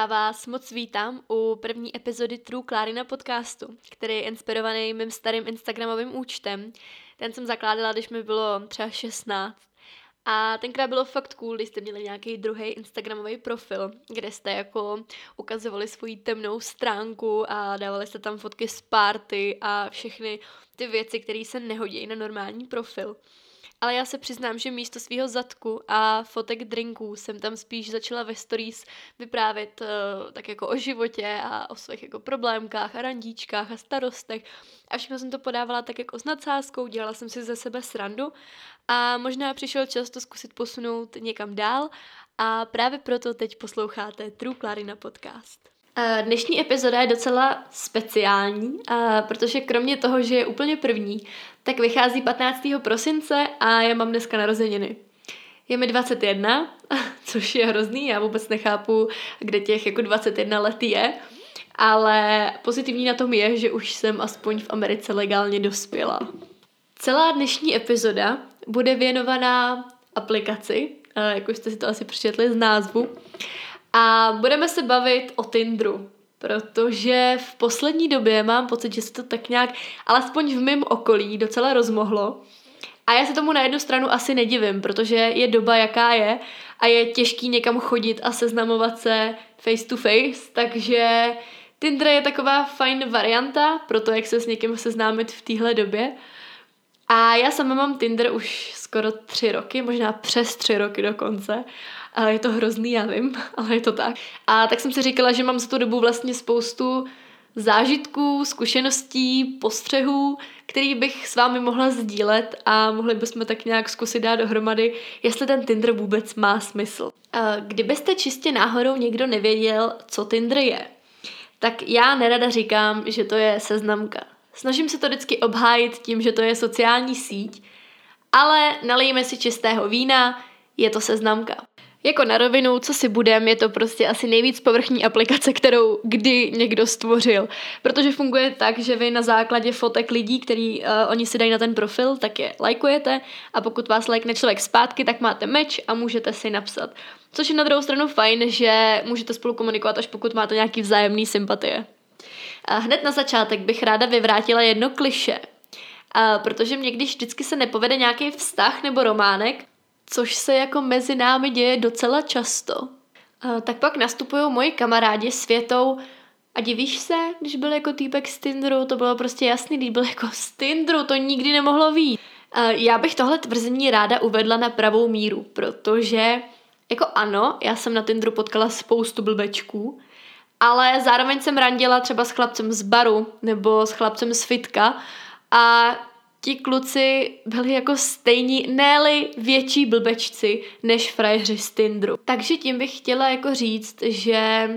Já vás moc vítám u první epizody True Klárina podcastu, který je inspirovaný mým starým Instagramovým účtem. Ten jsem zakládala, když mi bylo třeba 16. A tenkrát bylo fakt cool, když jste měli nějaký druhý Instagramový profil, kde jste jako ukazovali svoji temnou stránku a dávali jste tam fotky z party a všechny ty věci, které se nehodí na normální profil ale já se přiznám, že místo svého zadku a fotek drinků jsem tam spíš začala ve stories vyprávět uh, tak jako o životě a o svých jako problémkách a randíčkách a starostech. A všechno jsem to podávala tak jako s nadsázkou, dělala jsem si ze sebe srandu. A možná přišel čas to zkusit posunout někam dál. A právě proto teď posloucháte True Clarina podcast. Dnešní epizoda je docela speciální, protože kromě toho, že je úplně první, tak vychází 15. prosince a já mám dneska narozeniny. Je mi 21, což je hrozný, já vůbec nechápu, kde těch jako 21 let je, ale pozitivní na tom je, že už jsem aspoň v Americe legálně dospěla. Celá dnešní epizoda bude věnovaná aplikaci, jak už jste si to asi přečetli z názvu, a budeme se bavit o Tinderu, protože v poslední době mám pocit, že se to tak nějak, alespoň v mém okolí, docela rozmohlo. A já se tomu na jednu stranu asi nedivím, protože je doba, jaká je a je těžký někam chodit a seznamovat se face to face, takže Tinder je taková fajn varianta pro to, jak se s někým seznámit v téhle době. A já sama mám Tinder už skoro tři roky, možná přes tři roky dokonce. A je to hrozný, já vím, ale je to tak. A tak jsem si říkala, že mám za tu dobu vlastně spoustu zážitků, zkušeností, postřehů, který bych s vámi mohla sdílet a mohli bychom tak nějak zkusit dát dohromady, jestli ten Tinder vůbec má smysl. Kdybyste čistě náhodou někdo nevěděl, co Tinder je, tak já nerada říkám, že to je seznamka. Snažím se to vždycky obhájit tím, že to je sociální síť, ale nalijeme si čistého vína, je to seznamka. Jako na rovinu, co si budem, je to prostě asi nejvíc povrchní aplikace, kterou kdy někdo stvořil. Protože funguje tak, že vy na základě fotek lidí, který uh, oni si dají na ten profil, tak je lajkujete a pokud vás lajkne člověk zpátky, tak máte meč a můžete si napsat. Což je na druhou stranu fajn, že můžete spolu komunikovat, až pokud máte nějaký vzájemný sympatie. A hned na začátek bych ráda vyvrátila jedno kliše, a protože mě když vždycky se nepovede nějaký vztah nebo románek, což se jako mezi námi děje docela často. Tak pak nastupují moji kamarádi světou a divíš se, když byl jako týpek z Tinderu, to bylo prostě jasný, když byl jako z Tinderu, to nikdy nemohlo být. Já bych tohle tvrzení ráda uvedla na pravou míru, protože jako ano, já jsem na Tinderu potkala spoustu blbečků, ale zároveň jsem randila třeba s chlapcem z baru nebo s chlapcem z fitka a ti kluci byli jako stejní, ne větší blbečci než frajeři z Tinderu. Takže tím bych chtěla jako říct, že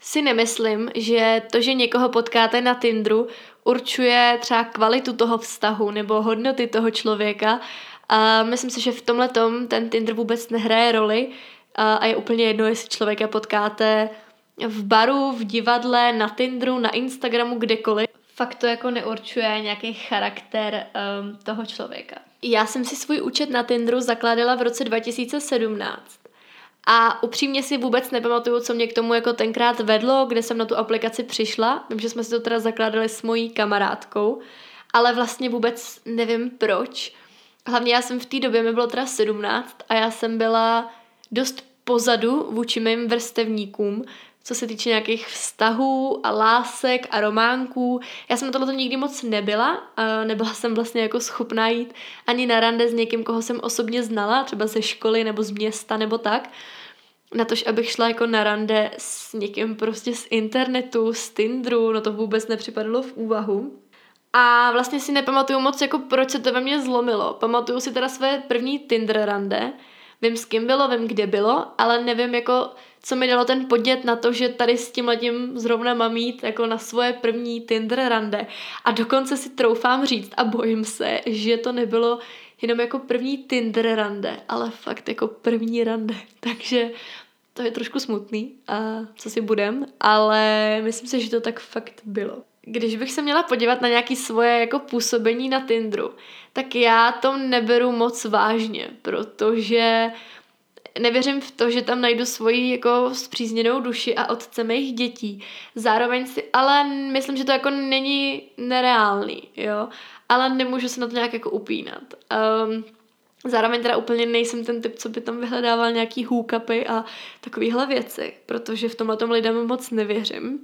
si nemyslím, že to, že někoho potkáte na Tinderu, určuje třeba kvalitu toho vztahu nebo hodnoty toho člověka. A myslím si, že v tomhle tom ten Tinder vůbec nehraje roli a je úplně jedno, jestli člověka potkáte v baru, v divadle, na Tinderu, na Instagramu, kdekoliv fakt to jako neurčuje nějaký charakter um, toho člověka. Já jsem si svůj účet na Tinderu zakládala v roce 2017. A upřímně si vůbec nepamatuju, co mě k tomu jako tenkrát vedlo, kde jsem na tu aplikaci přišla. Vím, že jsme si to teda zakládali s mojí kamarádkou, ale vlastně vůbec nevím proč. Hlavně já jsem v té době, mi bylo teda 17 a já jsem byla dost pozadu vůči mým vrstevníkům, co se týče nějakých vztahů a lásek a románků. Já jsem tohle nikdy moc nebyla, nebyla jsem vlastně jako schopná jít ani na rande s někým, koho jsem osobně znala, třeba ze školy nebo z města nebo tak. Na tož, abych šla jako na rande s někým prostě z internetu, z Tinderu, no to vůbec nepřipadalo v úvahu. A vlastně si nepamatuju moc, jako proč se to ve mně zlomilo. Pamatuju si teda své první Tinder rande, vím s kým bylo, vím kde bylo, ale nevím jako co mi dalo ten podnět na to, že tady s tím letím zrovna mám jít jako na svoje první Tinder rande. A dokonce si troufám říct a bojím se, že to nebylo jenom jako první Tinder rande, ale fakt jako první rande. Takže to je trošku smutný, a co si budem, ale myslím si, že to tak fakt bylo. Když bych se měla podívat na nějaké svoje jako působení na Tinderu, tak já to neberu moc vážně, protože nevěřím v to, že tam najdu svoji jako zpřízněnou duši a otce mých dětí. Zároveň si, ale myslím, že to jako není nereálný, jo. Ale nemůžu se na to nějak jako upínat. Um, Zároveň teda úplně nejsem ten typ, co by tam vyhledával nějaký hookupy a takovéhle věci, protože v tomhle tom lidem moc nevěřím.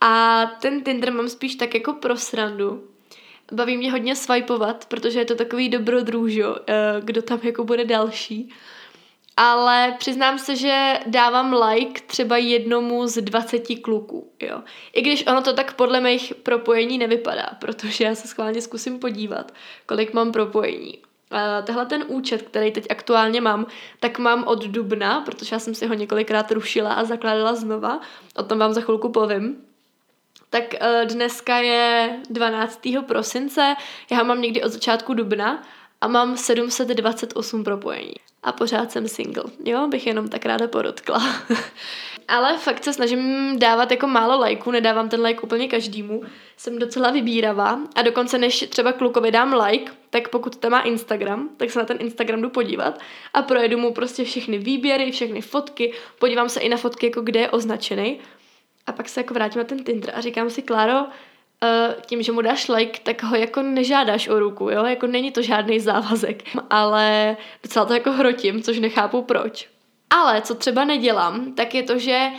A ten Tinder mám spíš tak jako pro srandu. Baví mě hodně swipeovat, protože je to takový dobrodružo, eh, kdo tam jako bude další. Ale přiznám se, že dávám like třeba jednomu z 20 kluků, jo. I když ono to tak podle mých propojení nevypadá, protože já se schválně zkusím podívat, kolik mám propojení. Uh, tehle ten účet, který teď aktuálně mám, tak mám od dubna, protože já jsem si ho několikrát rušila a zakládala znova. O tom vám za chvilku povím. Tak uh, dneska je 12. prosince, já ho mám někdy od začátku dubna a mám 728 propojení. A pořád jsem single, jo, bych jenom tak ráda podotkla. Ale fakt se snažím dávat jako málo lajků, nedávám ten like úplně každému. Jsem docela vybíravá a dokonce než třeba klukovi dám like, tak pokud tam má Instagram, tak se na ten Instagram jdu podívat a projedu mu prostě všechny výběry, všechny fotky, podívám se i na fotky, jako kde je označený. A pak se jako vrátím na ten Tinder a říkám si, Kláro, tím, že mu dáš like, tak ho jako nežádáš o ruku, jo, jako není to žádný závazek, ale docela to jako hrotím, což nechápu proč. Ale co třeba nedělám, tak je to, že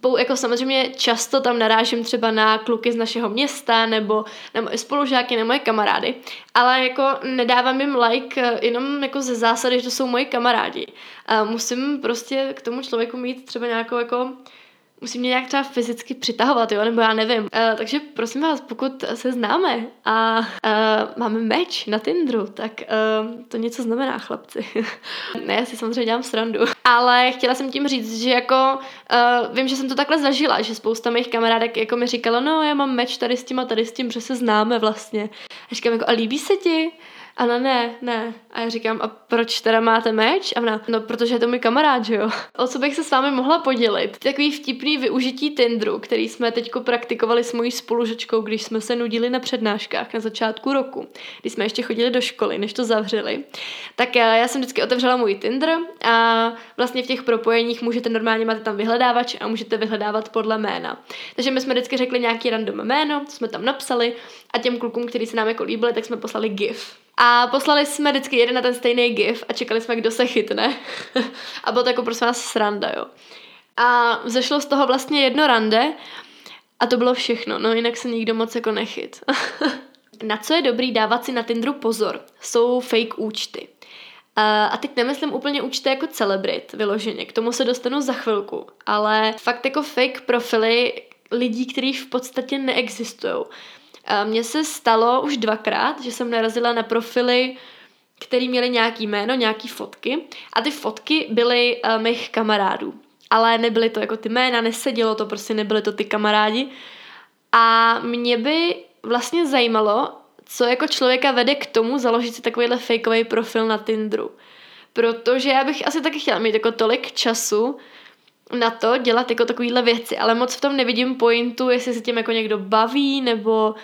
spou, jako samozřejmě často tam narážím třeba na kluky z našeho města nebo na moje spolužáky, na moje kamarády, ale jako nedávám jim like eh, jenom jako ze zásady, že to jsou moji kamarádi. A musím prostě k tomu člověku mít třeba nějakou jako musí mě nějak třeba fyzicky přitahovat, jo, nebo já nevím. Uh, takže prosím vás, pokud se známe a uh, máme meč na Tinderu, tak uh, to něco znamená, chlapci. ne, já si samozřejmě dělám srandu. Ale chtěla jsem tím říct, že jako uh, vím, že jsem to takhle zažila, že spousta mých kamarádek jako mi říkala, no já mám meč tady s tím a tady s tím, že se známe vlastně. A říkám jako, a líbí se ti? A ona ne, ne. A já říkám, a proč teda máte meč? A ona, no protože je to můj kamarád, že jo. O co bych se s vámi mohla podělit? Takový vtipný využití Tinderu, který jsme teďko praktikovali s mojí spolužečkou, když jsme se nudili na přednáškách na začátku roku, když jsme ještě chodili do školy, než to zavřeli. Tak já, já jsem vždycky otevřela můj Tinder a vlastně v těch propojeních můžete normálně máte tam vyhledávač a můžete vyhledávat podle jména. Takže my jsme vždycky řekli nějaký random jméno, jsme tam napsali a těm klukům, kteří se nám jako líbili, tak jsme poslali GIF. A poslali jsme vždycky jeden na ten stejný gif a čekali jsme, kdo se chytne. a bylo to jako prosím nás sranda, jo. A zešlo z toho vlastně jedno rande a to bylo všechno, no jinak se nikdo moc jako nechyt. na co je dobrý dávat si na Tinderu pozor, jsou fake účty. A teď nemyslím úplně účty jako celebrit, vyloženě, k tomu se dostanu za chvilku, ale fakt jako fake profily lidí, kteří v podstatě neexistují. Mně se stalo už dvakrát, že jsem narazila na profily, který měli nějaký jméno, nějaký fotky a ty fotky byly uh, mých kamarádů. Ale nebyly to jako ty jména, nesedělo to, prostě nebyly to ty kamarádi. A mě by vlastně zajímalo, co jako člověka vede k tomu založit si takovýhle fakeový profil na Tinderu. Protože já bych asi taky chtěla mít jako tolik času na to dělat jako takovýhle věci, ale moc v tom nevidím pointu, jestli se tím jako někdo baví, nebo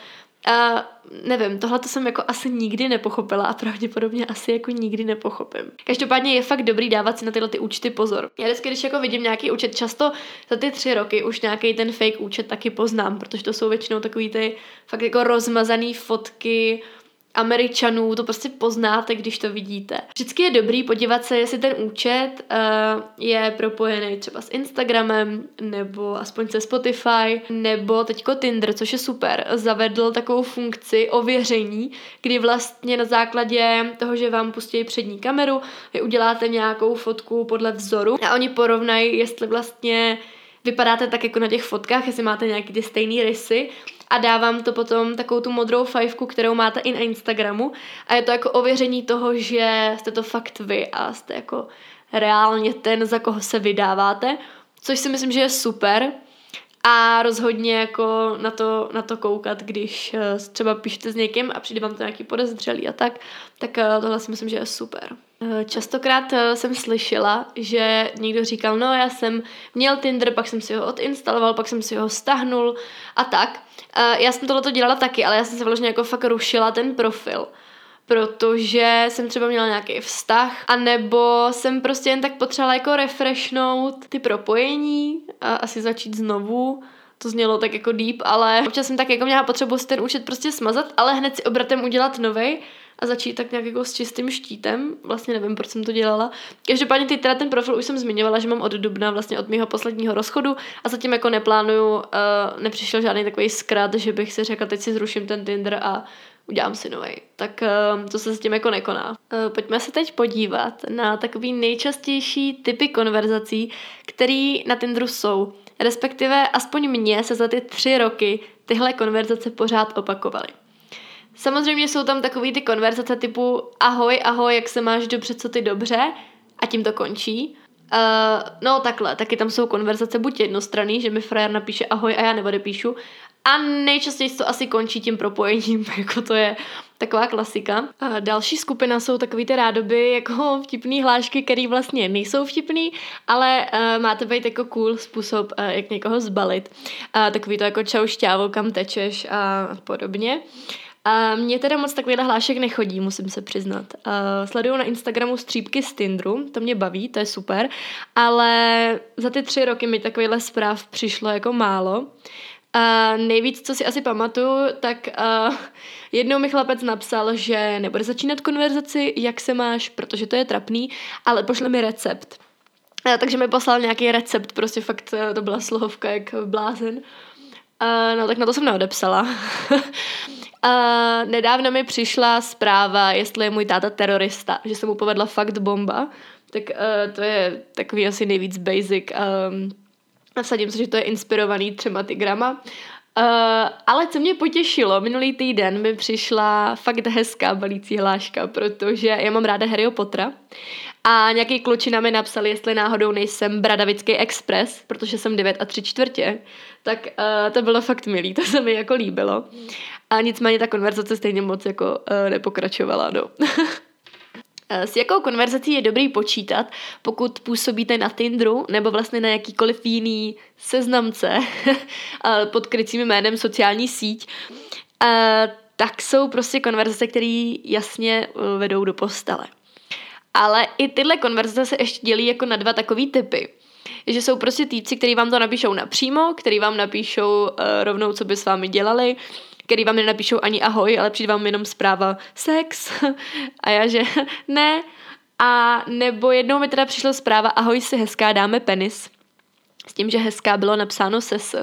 uh, nevím, tohle to jsem jako asi nikdy nepochopila a pravděpodobně asi jako nikdy nepochopím. Každopádně je fakt dobrý dávat si na tyhle ty účty pozor. Já vždycky, když jako vidím nějaký účet, často za ty tři roky už nějaký ten fake účet taky poznám, protože to jsou většinou takový ty fakt jako rozmazaný fotky, Američanů, to prostě poznáte, když to vidíte. Vždycky je dobrý podívat se, jestli ten účet uh, je propojený třeba s Instagramem, nebo aspoň se Spotify, nebo teďko Tinder, což je super, zavedl takovou funkci ověření, kdy vlastně na základě toho, že vám pustí přední kameru, vy uděláte nějakou fotku podle vzoru a oni porovnají, jestli vlastně vypadáte tak jako na těch fotkách, jestli máte nějaký ty stejné rysy a dávám to potom takovou tu modrou fajfku, kterou máte i na Instagramu a je to jako ověření toho, že jste to fakt vy a jste jako reálně ten, za koho se vydáváte, což si myslím, že je super a rozhodně jako na to, na to koukat, když eh, třeba píšete s někým a přijde vám to nějaký podezřelý a tak, tak eh, tohle si myslím, že je super. Eh, častokrát jsem slyšela, že někdo říkal, no já jsem měl Tinder, pak jsem si ho odinstaloval, pak jsem si ho stahnul a tak. Já jsem tohle dělala taky, ale já jsem se vlastně jako fakt rušila ten profil protože jsem třeba měla nějaký vztah, anebo jsem prostě jen tak potřebovala jako refreshnout ty propojení a asi začít znovu. To znělo tak jako deep, ale občas jsem tak jako měla potřebu si ten účet prostě smazat, ale hned si obratem udělat novej a začít tak nějak jako s čistým štítem. Vlastně nevím, proč jsem to dělala. Každopádně ty teda ten profil už jsem zmiňovala, že mám od dubna, vlastně od mého posledního rozchodu a zatím jako neplánuju, uh, nepřišel žádný takový zkrat, že bych si řekla, teď si zruším ten Tinder a udělám si nový. Tak uh, to se s tím jako nekoná. Uh, pojďme se teď podívat na takový nejčastější typy konverzací, které na Tinderu jsou. Respektive aspoň mně se za ty tři roky tyhle konverzace pořád opakovaly. Samozřejmě jsou tam takový ty konverzace typu ahoj, ahoj, jak se máš dobře, co ty dobře a tím to končí. Uh, no takhle, taky tam jsou konverzace buď jednostranný, že mi frajer napíše ahoj a já neodepíšu, a nejčastěji to asi končí tím propojením, jako to je taková klasika. A další skupina jsou takový ty rádoby jako vtipný hlášky, které vlastně nejsou vtipný, ale uh, máte být jako cool způsob, uh, jak někoho zbalit. Uh, takový to jako čau šťávo, kam tečeš a podobně. A mně teda moc takovýhle hlášek nechodí, musím se přiznat. Uh, sleduju na Instagramu střípky z Tindru, to mě baví, to je super, ale za ty tři roky mi takovýhle zpráv přišlo jako málo. A nejvíc, co si asi pamatuju, tak uh, jednou mi chlapec napsal, že nebude začínat konverzaci, jak se máš, protože to je trapný, ale pošle mi recept. Uh, takže mi poslal nějaký recept, prostě fakt uh, to byla slohovka jak blázen. Uh, no tak na to jsem neodepsala. uh, nedávno mi přišla zpráva, jestli je můj táta terorista, že se mu povedla fakt bomba. Tak uh, to je takový asi nejvíc basic um, a vsadím se, že to je inspirovaný třema tygrama. Uh, ale co mě potěšilo, minulý týden mi přišla fakt hezká balící hláška, protože já mám ráda Harryho Pottera a nějaký klučina mi napsali, jestli náhodou nejsem Bradavický Express, protože jsem 9 a 3 čtvrtě, tak uh, to bylo fakt milý, to se mi jako líbilo. A nicméně ta konverzace stejně moc jako uh, nepokračovala, no. Eh, s jakou konverzací je dobrý počítat, pokud působíte na Tinderu nebo vlastně na jakýkoliv jiný seznamce pod krycím jménem sociální síť, eh, tak jsou prostě konverzace, které jasně vedou do postele. Ale i tyhle konverzace se ještě dělí jako na dva takové typy. Že jsou prostě týpci, kteří vám to napíšou napřímo, který vám napíšou rovnou, co by s vámi dělali, který vám nenapíšou ani ahoj, ale přijde vám jenom zpráva sex a já že ne. A nebo jednou mi teda přišla zpráva ahoj si hezká, dáme penis. S tím, že hezká bylo napsáno ses.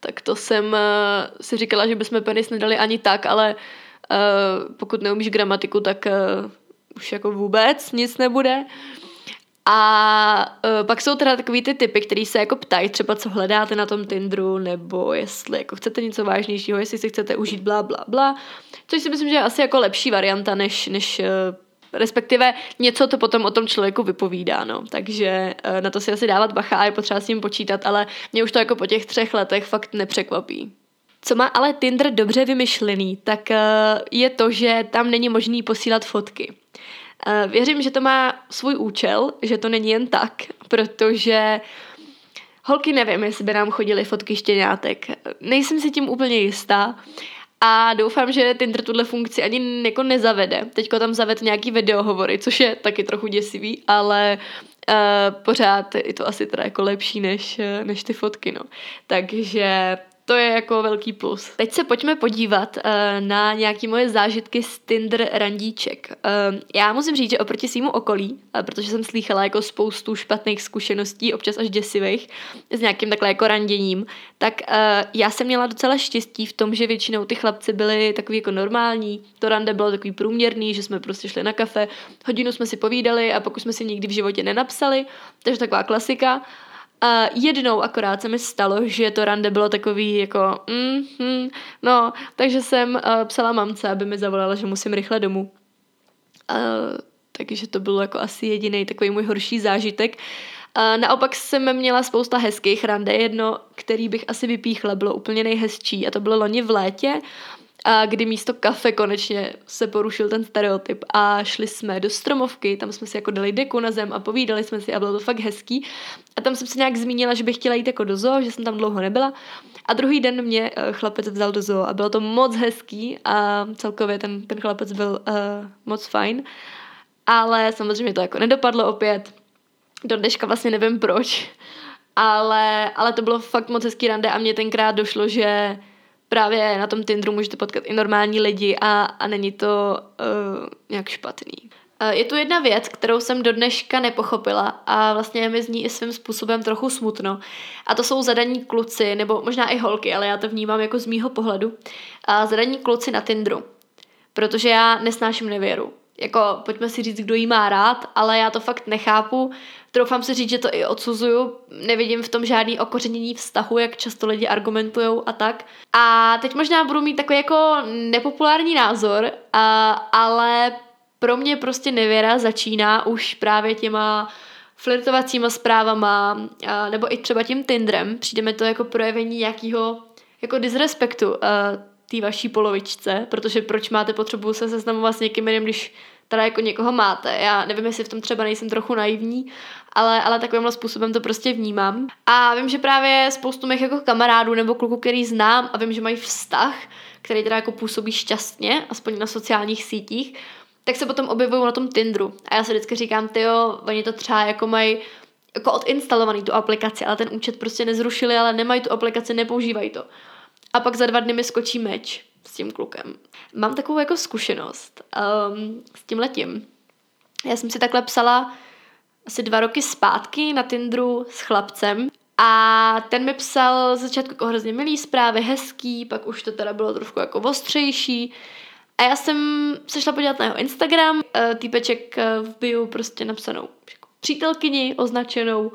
Tak to jsem uh, si říkala, že bychom penis nedali ani tak, ale uh, pokud neumíš gramatiku, tak uh, už jako vůbec nic nebude. A uh, pak jsou teda takový ty typy, který se jako ptají třeba, co hledáte na tom Tinderu, nebo jestli jako chcete něco vážnějšího, jestli si chcete užít bla, bla, bla. Což si myslím, že je asi jako lepší varianta, než, než uh, respektive něco to potom o tom člověku vypovídá, no. Takže uh, na to si asi dávat bacha a je potřeba s ním počítat, ale mě už to jako po těch třech letech fakt nepřekvapí. Co má ale Tinder dobře vymyšlený, tak je to, že tam není možný posílat fotky. Uh, věřím, že to má svůj účel, že to není jen tak, protože holky nevím, jestli by nám chodily fotky štěňátek. Nejsem si tím úplně jistá. A doufám, že Tinder tuhle funkci ani jako nezavede. Teďko tam zaved nějaký videohovory, což je taky trochu děsivý, ale uh, pořád je to asi teda jako lepší než, než ty fotky, no. Takže to je jako velký plus. Teď se pojďme podívat uh, na nějaké moje zážitky z Tinder randíček. Uh, já musím říct, že oproti svýmu okolí, uh, protože jsem slýchala jako spoustu špatných zkušeností, občas až děsivých, s nějakým takhle jako randěním, tak uh, já jsem měla docela štěstí v tom, že většinou ty chlapci byli takový jako normální, to rande bylo takový průměrný, že jsme prostě šli na kafe, hodinu jsme si povídali a pokud jsme si nikdy v životě nenapsali, takže taková klasika. A jednou akorát se mi stalo, že to rande bylo takový jako mm, mm, no, takže jsem uh, psala mamce, aby mi zavolala, že musím rychle domů. Uh, takže to bylo jako asi jediný takový můj horší zážitek. Uh, naopak jsem měla spousta hezkých rande. Jedno, který bych asi vypíchla, bylo úplně nejhezčí a to bylo loni v létě. A kdy místo kafe konečně se porušil ten stereotyp a šli jsme do stromovky, tam jsme si jako dali deku na zem a povídali jsme si a bylo to fakt hezký. A tam jsem se nějak zmínila, že bych chtěla jít jako do zoo, že jsem tam dlouho nebyla. A druhý den mě uh, chlapec vzal do zoo a bylo to moc hezký a celkově ten, ten chlapec byl uh, moc fajn. Ale samozřejmě to jako nedopadlo opět. Do dneška vlastně nevím proč. Ale, ale to bylo fakt moc hezký rande a mě tenkrát došlo, že právě na tom Tinderu můžete potkat i normální lidi a, a není to uh, nějak špatný. Uh, je tu jedna věc, kterou jsem do dneška nepochopila a vlastně je mi z ní i svým způsobem trochu smutno. A to jsou zadaní kluci, nebo možná i holky, ale já to vnímám jako z mýho pohledu. Uh, zadaní kluci na Tinderu. Protože já nesnáším nevěru. Jako, pojďme si říct, kdo jí má rád, ale já to fakt nechápu. Troufám si říct, že to i odsuzuju. Nevidím v tom žádný okořenění vztahu, jak často lidi argumentují a tak. A teď možná budu mít takový jako nepopulární názor, a, ale pro mě prostě nevěra začíná už právě těma flirtovacíma zprávama, a, nebo i třeba tím Tinderem. Přijde mi to jako projevení nějakého jako disrespektu té vaší polovičce, protože proč máte potřebu se seznamovat s někým jiným, když teda jako někoho máte. Já nevím, jestli v tom třeba nejsem trochu naivní, ale, ale takovýmhle způsobem to prostě vnímám. A vím, že právě spoustu mých jako kamarádů nebo kluků, který znám a vím, že mají vztah, který teda jako působí šťastně, aspoň na sociálních sítích, tak se potom objevují na tom Tinderu. A já si vždycky říkám, ty jo, oni to třeba jako mají jako odinstalovaný tu aplikaci, ale ten účet prostě nezrušili, ale nemají tu aplikaci, nepoužívají to. A pak za dva dny mi skočí meč s tím klukem. Mám takovou jako zkušenost um, s tím letím. Já jsem si takhle psala asi dva roky zpátky na Tinderu s chlapcem a ten mi psal začátku jako hrozně milý zprávy, hezký, pak už to teda bylo trošku jako ostřejší. A já jsem se šla podívat na jeho Instagram, eh, týpeček eh, v bio prostě napsanou jako přítelkyni označenou,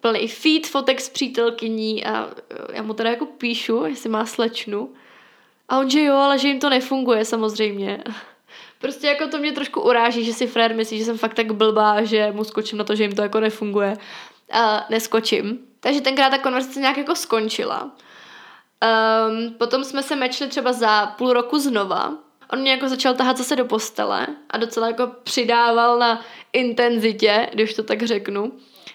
plný feed fotek s přítelkyní a já mu teda jako píšu, jestli má slečnu. A on, že jo, ale že jim to nefunguje samozřejmě. Prostě jako to mě trošku uráží, že si Fred myslí, že jsem fakt tak blbá, že mu skočím na to, že jim to jako nefunguje. A neskočím. Takže tenkrát ta konverzace nějak jako skončila. Um, potom jsme se mečli třeba za půl roku znova. On mě jako začal tahat zase do postele a docela jako přidával na intenzitě, když to tak řeknu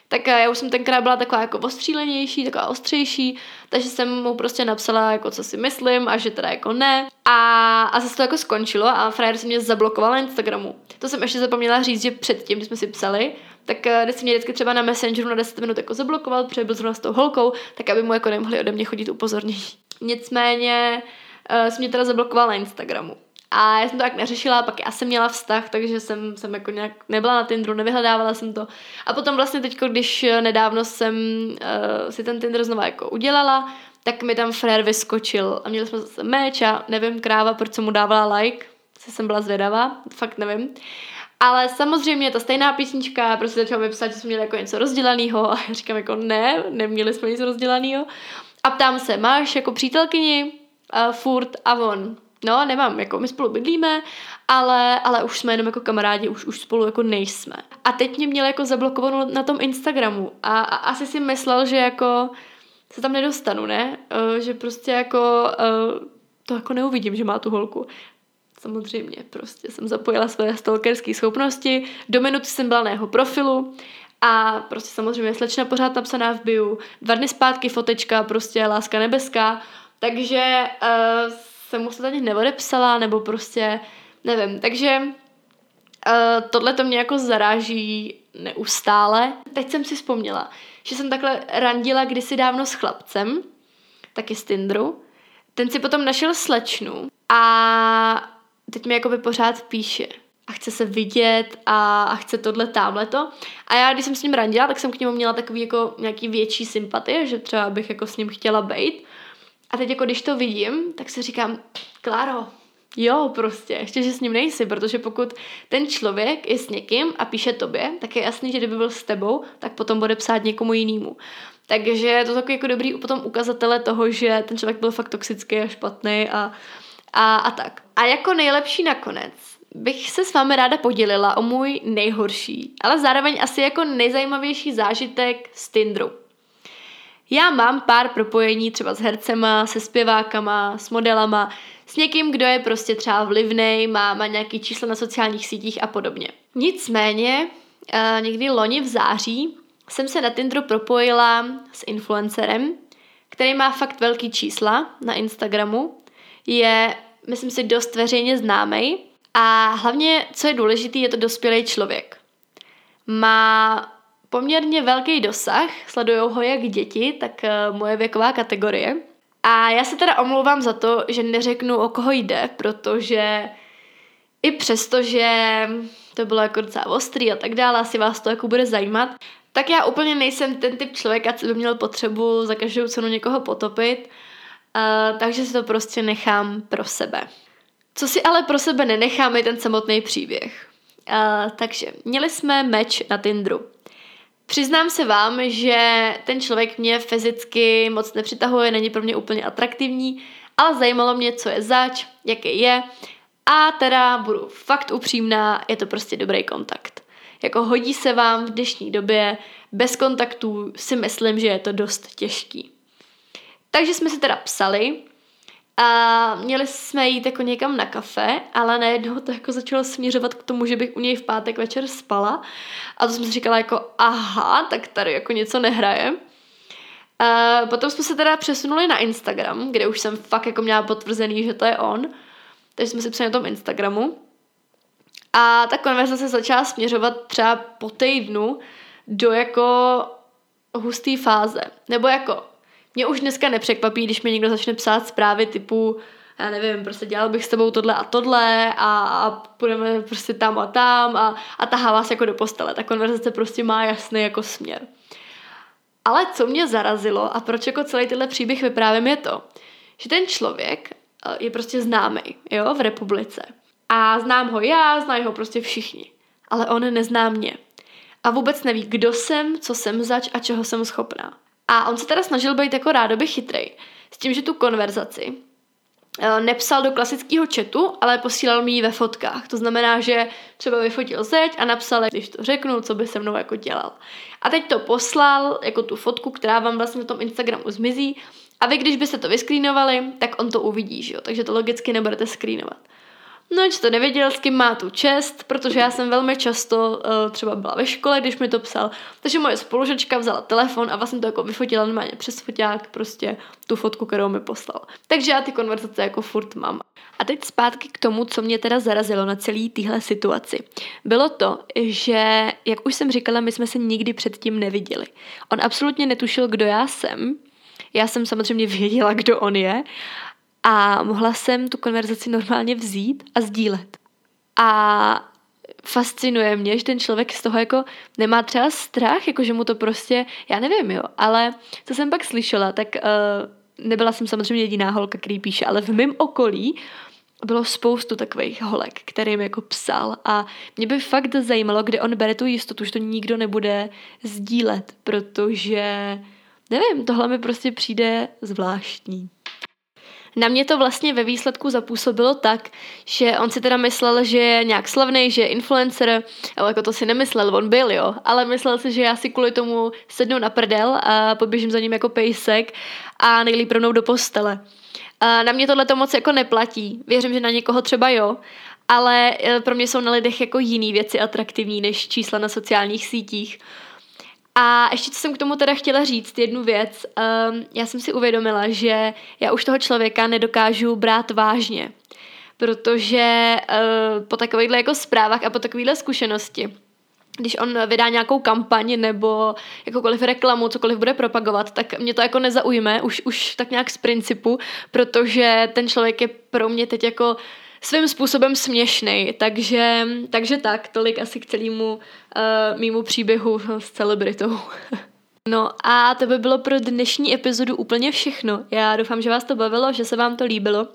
tak já už jsem tenkrát byla taková jako ostřílenější, taková ostřejší, takže jsem mu prostě napsala, jako co si myslím a že teda jako ne. A, a zase to jako skončilo a frajer si mě zablokoval na Instagramu. To jsem ještě zapomněla říct, že předtím, když jsme si psali, tak eh, když si mě vždycky třeba na Messengeru na 10 minut jako zablokoval, protože byl zrovna s tou holkou, tak aby mu jako nemohli ode mě chodit upozornění. Nicméně uh, si mě teda zablokoval na Instagramu. A já jsem to tak neřešila, pak já jsem měla vztah, takže jsem, jsem jako nějak nebyla na Tinderu, nevyhledávala jsem to. A potom vlastně teď, když nedávno jsem uh, si ten Tinder znova jako udělala, tak mi tam frér vyskočil a měli jsme zase meč a nevím kráva, proč jsem mu dávala like, se jsem byla zvědavá, fakt nevím. Ale samozřejmě ta stejná písnička, prostě začala mi psát, že jsme měli jako něco rozdělaného a já říkám jako ne, neměli jsme nic rozdělaného. A ptám se, máš jako přítelkyni uh, furt a on, No, nemám, jako my spolu bydlíme, ale, ale už jsme jenom jako kamarádi, už, už spolu jako nejsme. A teď mě měl jako zablokovanou na tom Instagramu a, a asi si myslel, že jako se tam nedostanu, ne? Uh, že prostě jako uh, to jako neuvidím, že má tu holku. Samozřejmě, prostě jsem zapojila své stalkerské schopnosti, do minuty jsem byla na jeho profilu a prostě samozřejmě slečna pořád napsaná v bio, dva dny zpátky fotečka, prostě láska nebeská, takže uh, jsem mu se ani neodepsala, nebo prostě nevím. Takže uh, tohle to mě jako zaráží neustále. Teď jsem si vzpomněla, že jsem takhle randila kdysi dávno s chlapcem, taky z Tinderu. Ten si potom našel slečnu a teď mi jakoby pořád píše a chce se vidět a, a chce tohle, tamhleto. A já, když jsem s ním randila, tak jsem k němu měla takový jako nějaký větší sympatie, že třeba bych jako s ním chtěla být. A teď jako když to vidím, tak si říkám, Kláro, jo, prostě, ještě, že s ním nejsi, protože pokud ten člověk je s někým a píše tobě, tak je jasný, že kdyby byl s tebou, tak potom bude psát někomu jinému. Takže to je takový jako dobrý potom ukazatele toho, že ten člověk byl fakt toxický a špatný a, a, a tak. A jako nejlepší nakonec bych se s vámi ráda podělila o můj nejhorší, ale zároveň asi jako nejzajímavější zážitek z Tinderu. Já mám pár propojení třeba s hercema, se zpěvákama, s modelama, s někým, kdo je prostě třeba vlivný, má, má nějaký číslo na sociálních sítích a podobně. Nicméně, uh, někdy loni v září jsem se na Tinderu propojila s influencerem, který má fakt velký čísla na Instagramu, je, myslím si, dost veřejně známý a hlavně, co je důležité, je to dospělý člověk. Má poměrně velký dosah, sledují ho jak děti, tak uh, moje věková kategorie. A já se teda omlouvám za to, že neřeknu, o koho jde, protože i přesto, že to bylo jako docela ostrý a tak dále, asi vás to jako bude zajímat, tak já úplně nejsem ten typ člověka, co by měl potřebu za každou cenu někoho potopit, uh, takže si to prostě nechám pro sebe. Co si ale pro sebe nenechám, je ten samotný příběh. Uh, takže měli jsme meč na Tinderu. Přiznám se vám, že ten člověk mě fyzicky moc nepřitahuje, není pro mě úplně atraktivní, ale zajímalo mě, co je zač, jaký je a teda budu fakt upřímná, je to prostě dobrý kontakt. Jako hodí se vám v dnešní době, bez kontaktů si myslím, že je to dost těžký. Takže jsme si teda psali a měli jsme jít jako někam na kafe, ale najednou to jako začalo směřovat k tomu, že bych u něj v pátek večer spala. A to jsem si říkala jako, aha, tak tady jako něco nehraje. A potom jsme se teda přesunuli na Instagram, kde už jsem fakt jako měla potvrzený, že to je on. Takže jsme si psali na tom Instagramu. A ta konverzace začala směřovat třeba po týdnu do jako husté fáze. Nebo jako mě už dneska nepřekvapí, když mi někdo začne psát zprávy typu já nevím, prostě dělal bych s tebou tohle a tohle a, a půjdeme prostě tam a tam a, a tahá vás jako do postele. Ta konverzace prostě má jasný jako směr. Ale co mě zarazilo a proč jako celý tenhle příběh vyprávím je to, že ten člověk eh, je prostě známý, jo, v republice. A znám ho já, znají ho prostě všichni. Ale on nezná mě. A vůbec neví, kdo jsem, co jsem zač a čeho jsem schopná. A on se teda snažil být jako rádoby chytrej. S tím, že tu konverzaci eh, nepsal do klasického chatu, ale posílal mi ji ve fotkách. To znamená, že třeba vyfotil zeď a napsal, když to řeknu, co by se mnou jako dělal. A teď to poslal jako tu fotku, která vám vlastně na tom Instagramu zmizí. A vy, když byste to vyskrýnovali, tak on to uvidí, že jo? Takže to logicky nebudete skrýnovat. No, že to nevěděl, s kým má tu čest, protože já jsem velmi často uh, třeba byla ve škole, když mi to psal. Takže moje spolužačka vzala telefon a vlastně to jako vyfotila normálně přes foťák, prostě tu fotku, kterou mi poslal. Takže já ty konverzace jako furt mám. A teď zpátky k tomu, co mě teda zarazilo na celý téhle situaci. Bylo to, že, jak už jsem říkala, my jsme se nikdy předtím neviděli. On absolutně netušil, kdo já jsem. Já jsem samozřejmě věděla, kdo on je a mohla jsem tu konverzaci normálně vzít a sdílet. A fascinuje mě, že ten člověk z toho jako nemá třeba strach, jako že mu to prostě, já nevím, jo, ale co jsem pak slyšela, tak uh, nebyla jsem samozřejmě jediná holka, který píše, ale v mém okolí bylo spoustu takových holek, kterým jako psal a mě by fakt zajímalo, kde on bere tu jistotu, že to nikdo nebude sdílet, protože nevím, tohle mi prostě přijde zvláštní. Na mě to vlastně ve výsledku zapůsobilo tak, že on si teda myslel, že je nějak slavný, že je influencer, ale jako to si nemyslel, on byl, jo, ale myslel si, že já si kvůli tomu sednu na prdel a poběžím za ním jako pejsek a nejlíp rovnou do postele. A na mě tohle to moc jako neplatí. Věřím, že na někoho třeba jo, ale e, pro mě jsou na lidech jako jiný věci atraktivní než čísla na sociálních sítích. A ještě co jsem k tomu teda chtěla říct, jednu věc. Um, já jsem si uvědomila, že já už toho člověka nedokážu brát vážně, protože uh, po takovýchhle jako zprávách a po takovýchhle zkušenosti, když on vydá nějakou kampaň nebo jakoukoliv reklamu, cokoliv bude propagovat, tak mě to jako nezaujme, už, už tak nějak z principu, protože ten člověk je pro mě teď jako svým způsobem směšný, takže, takže tak, tolik asi k celému uh, mýmu příběhu s celebritou. No a to by bylo pro dnešní epizodu úplně všechno. Já doufám, že vás to bavilo, že se vám to líbilo.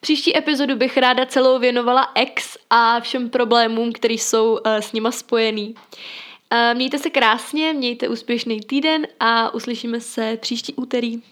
Příští epizodu bych ráda celou věnovala ex a všem problémům, které jsou uh, s nima spojený. Uh, mějte se krásně, mějte úspěšný týden a uslyšíme se příští úterý.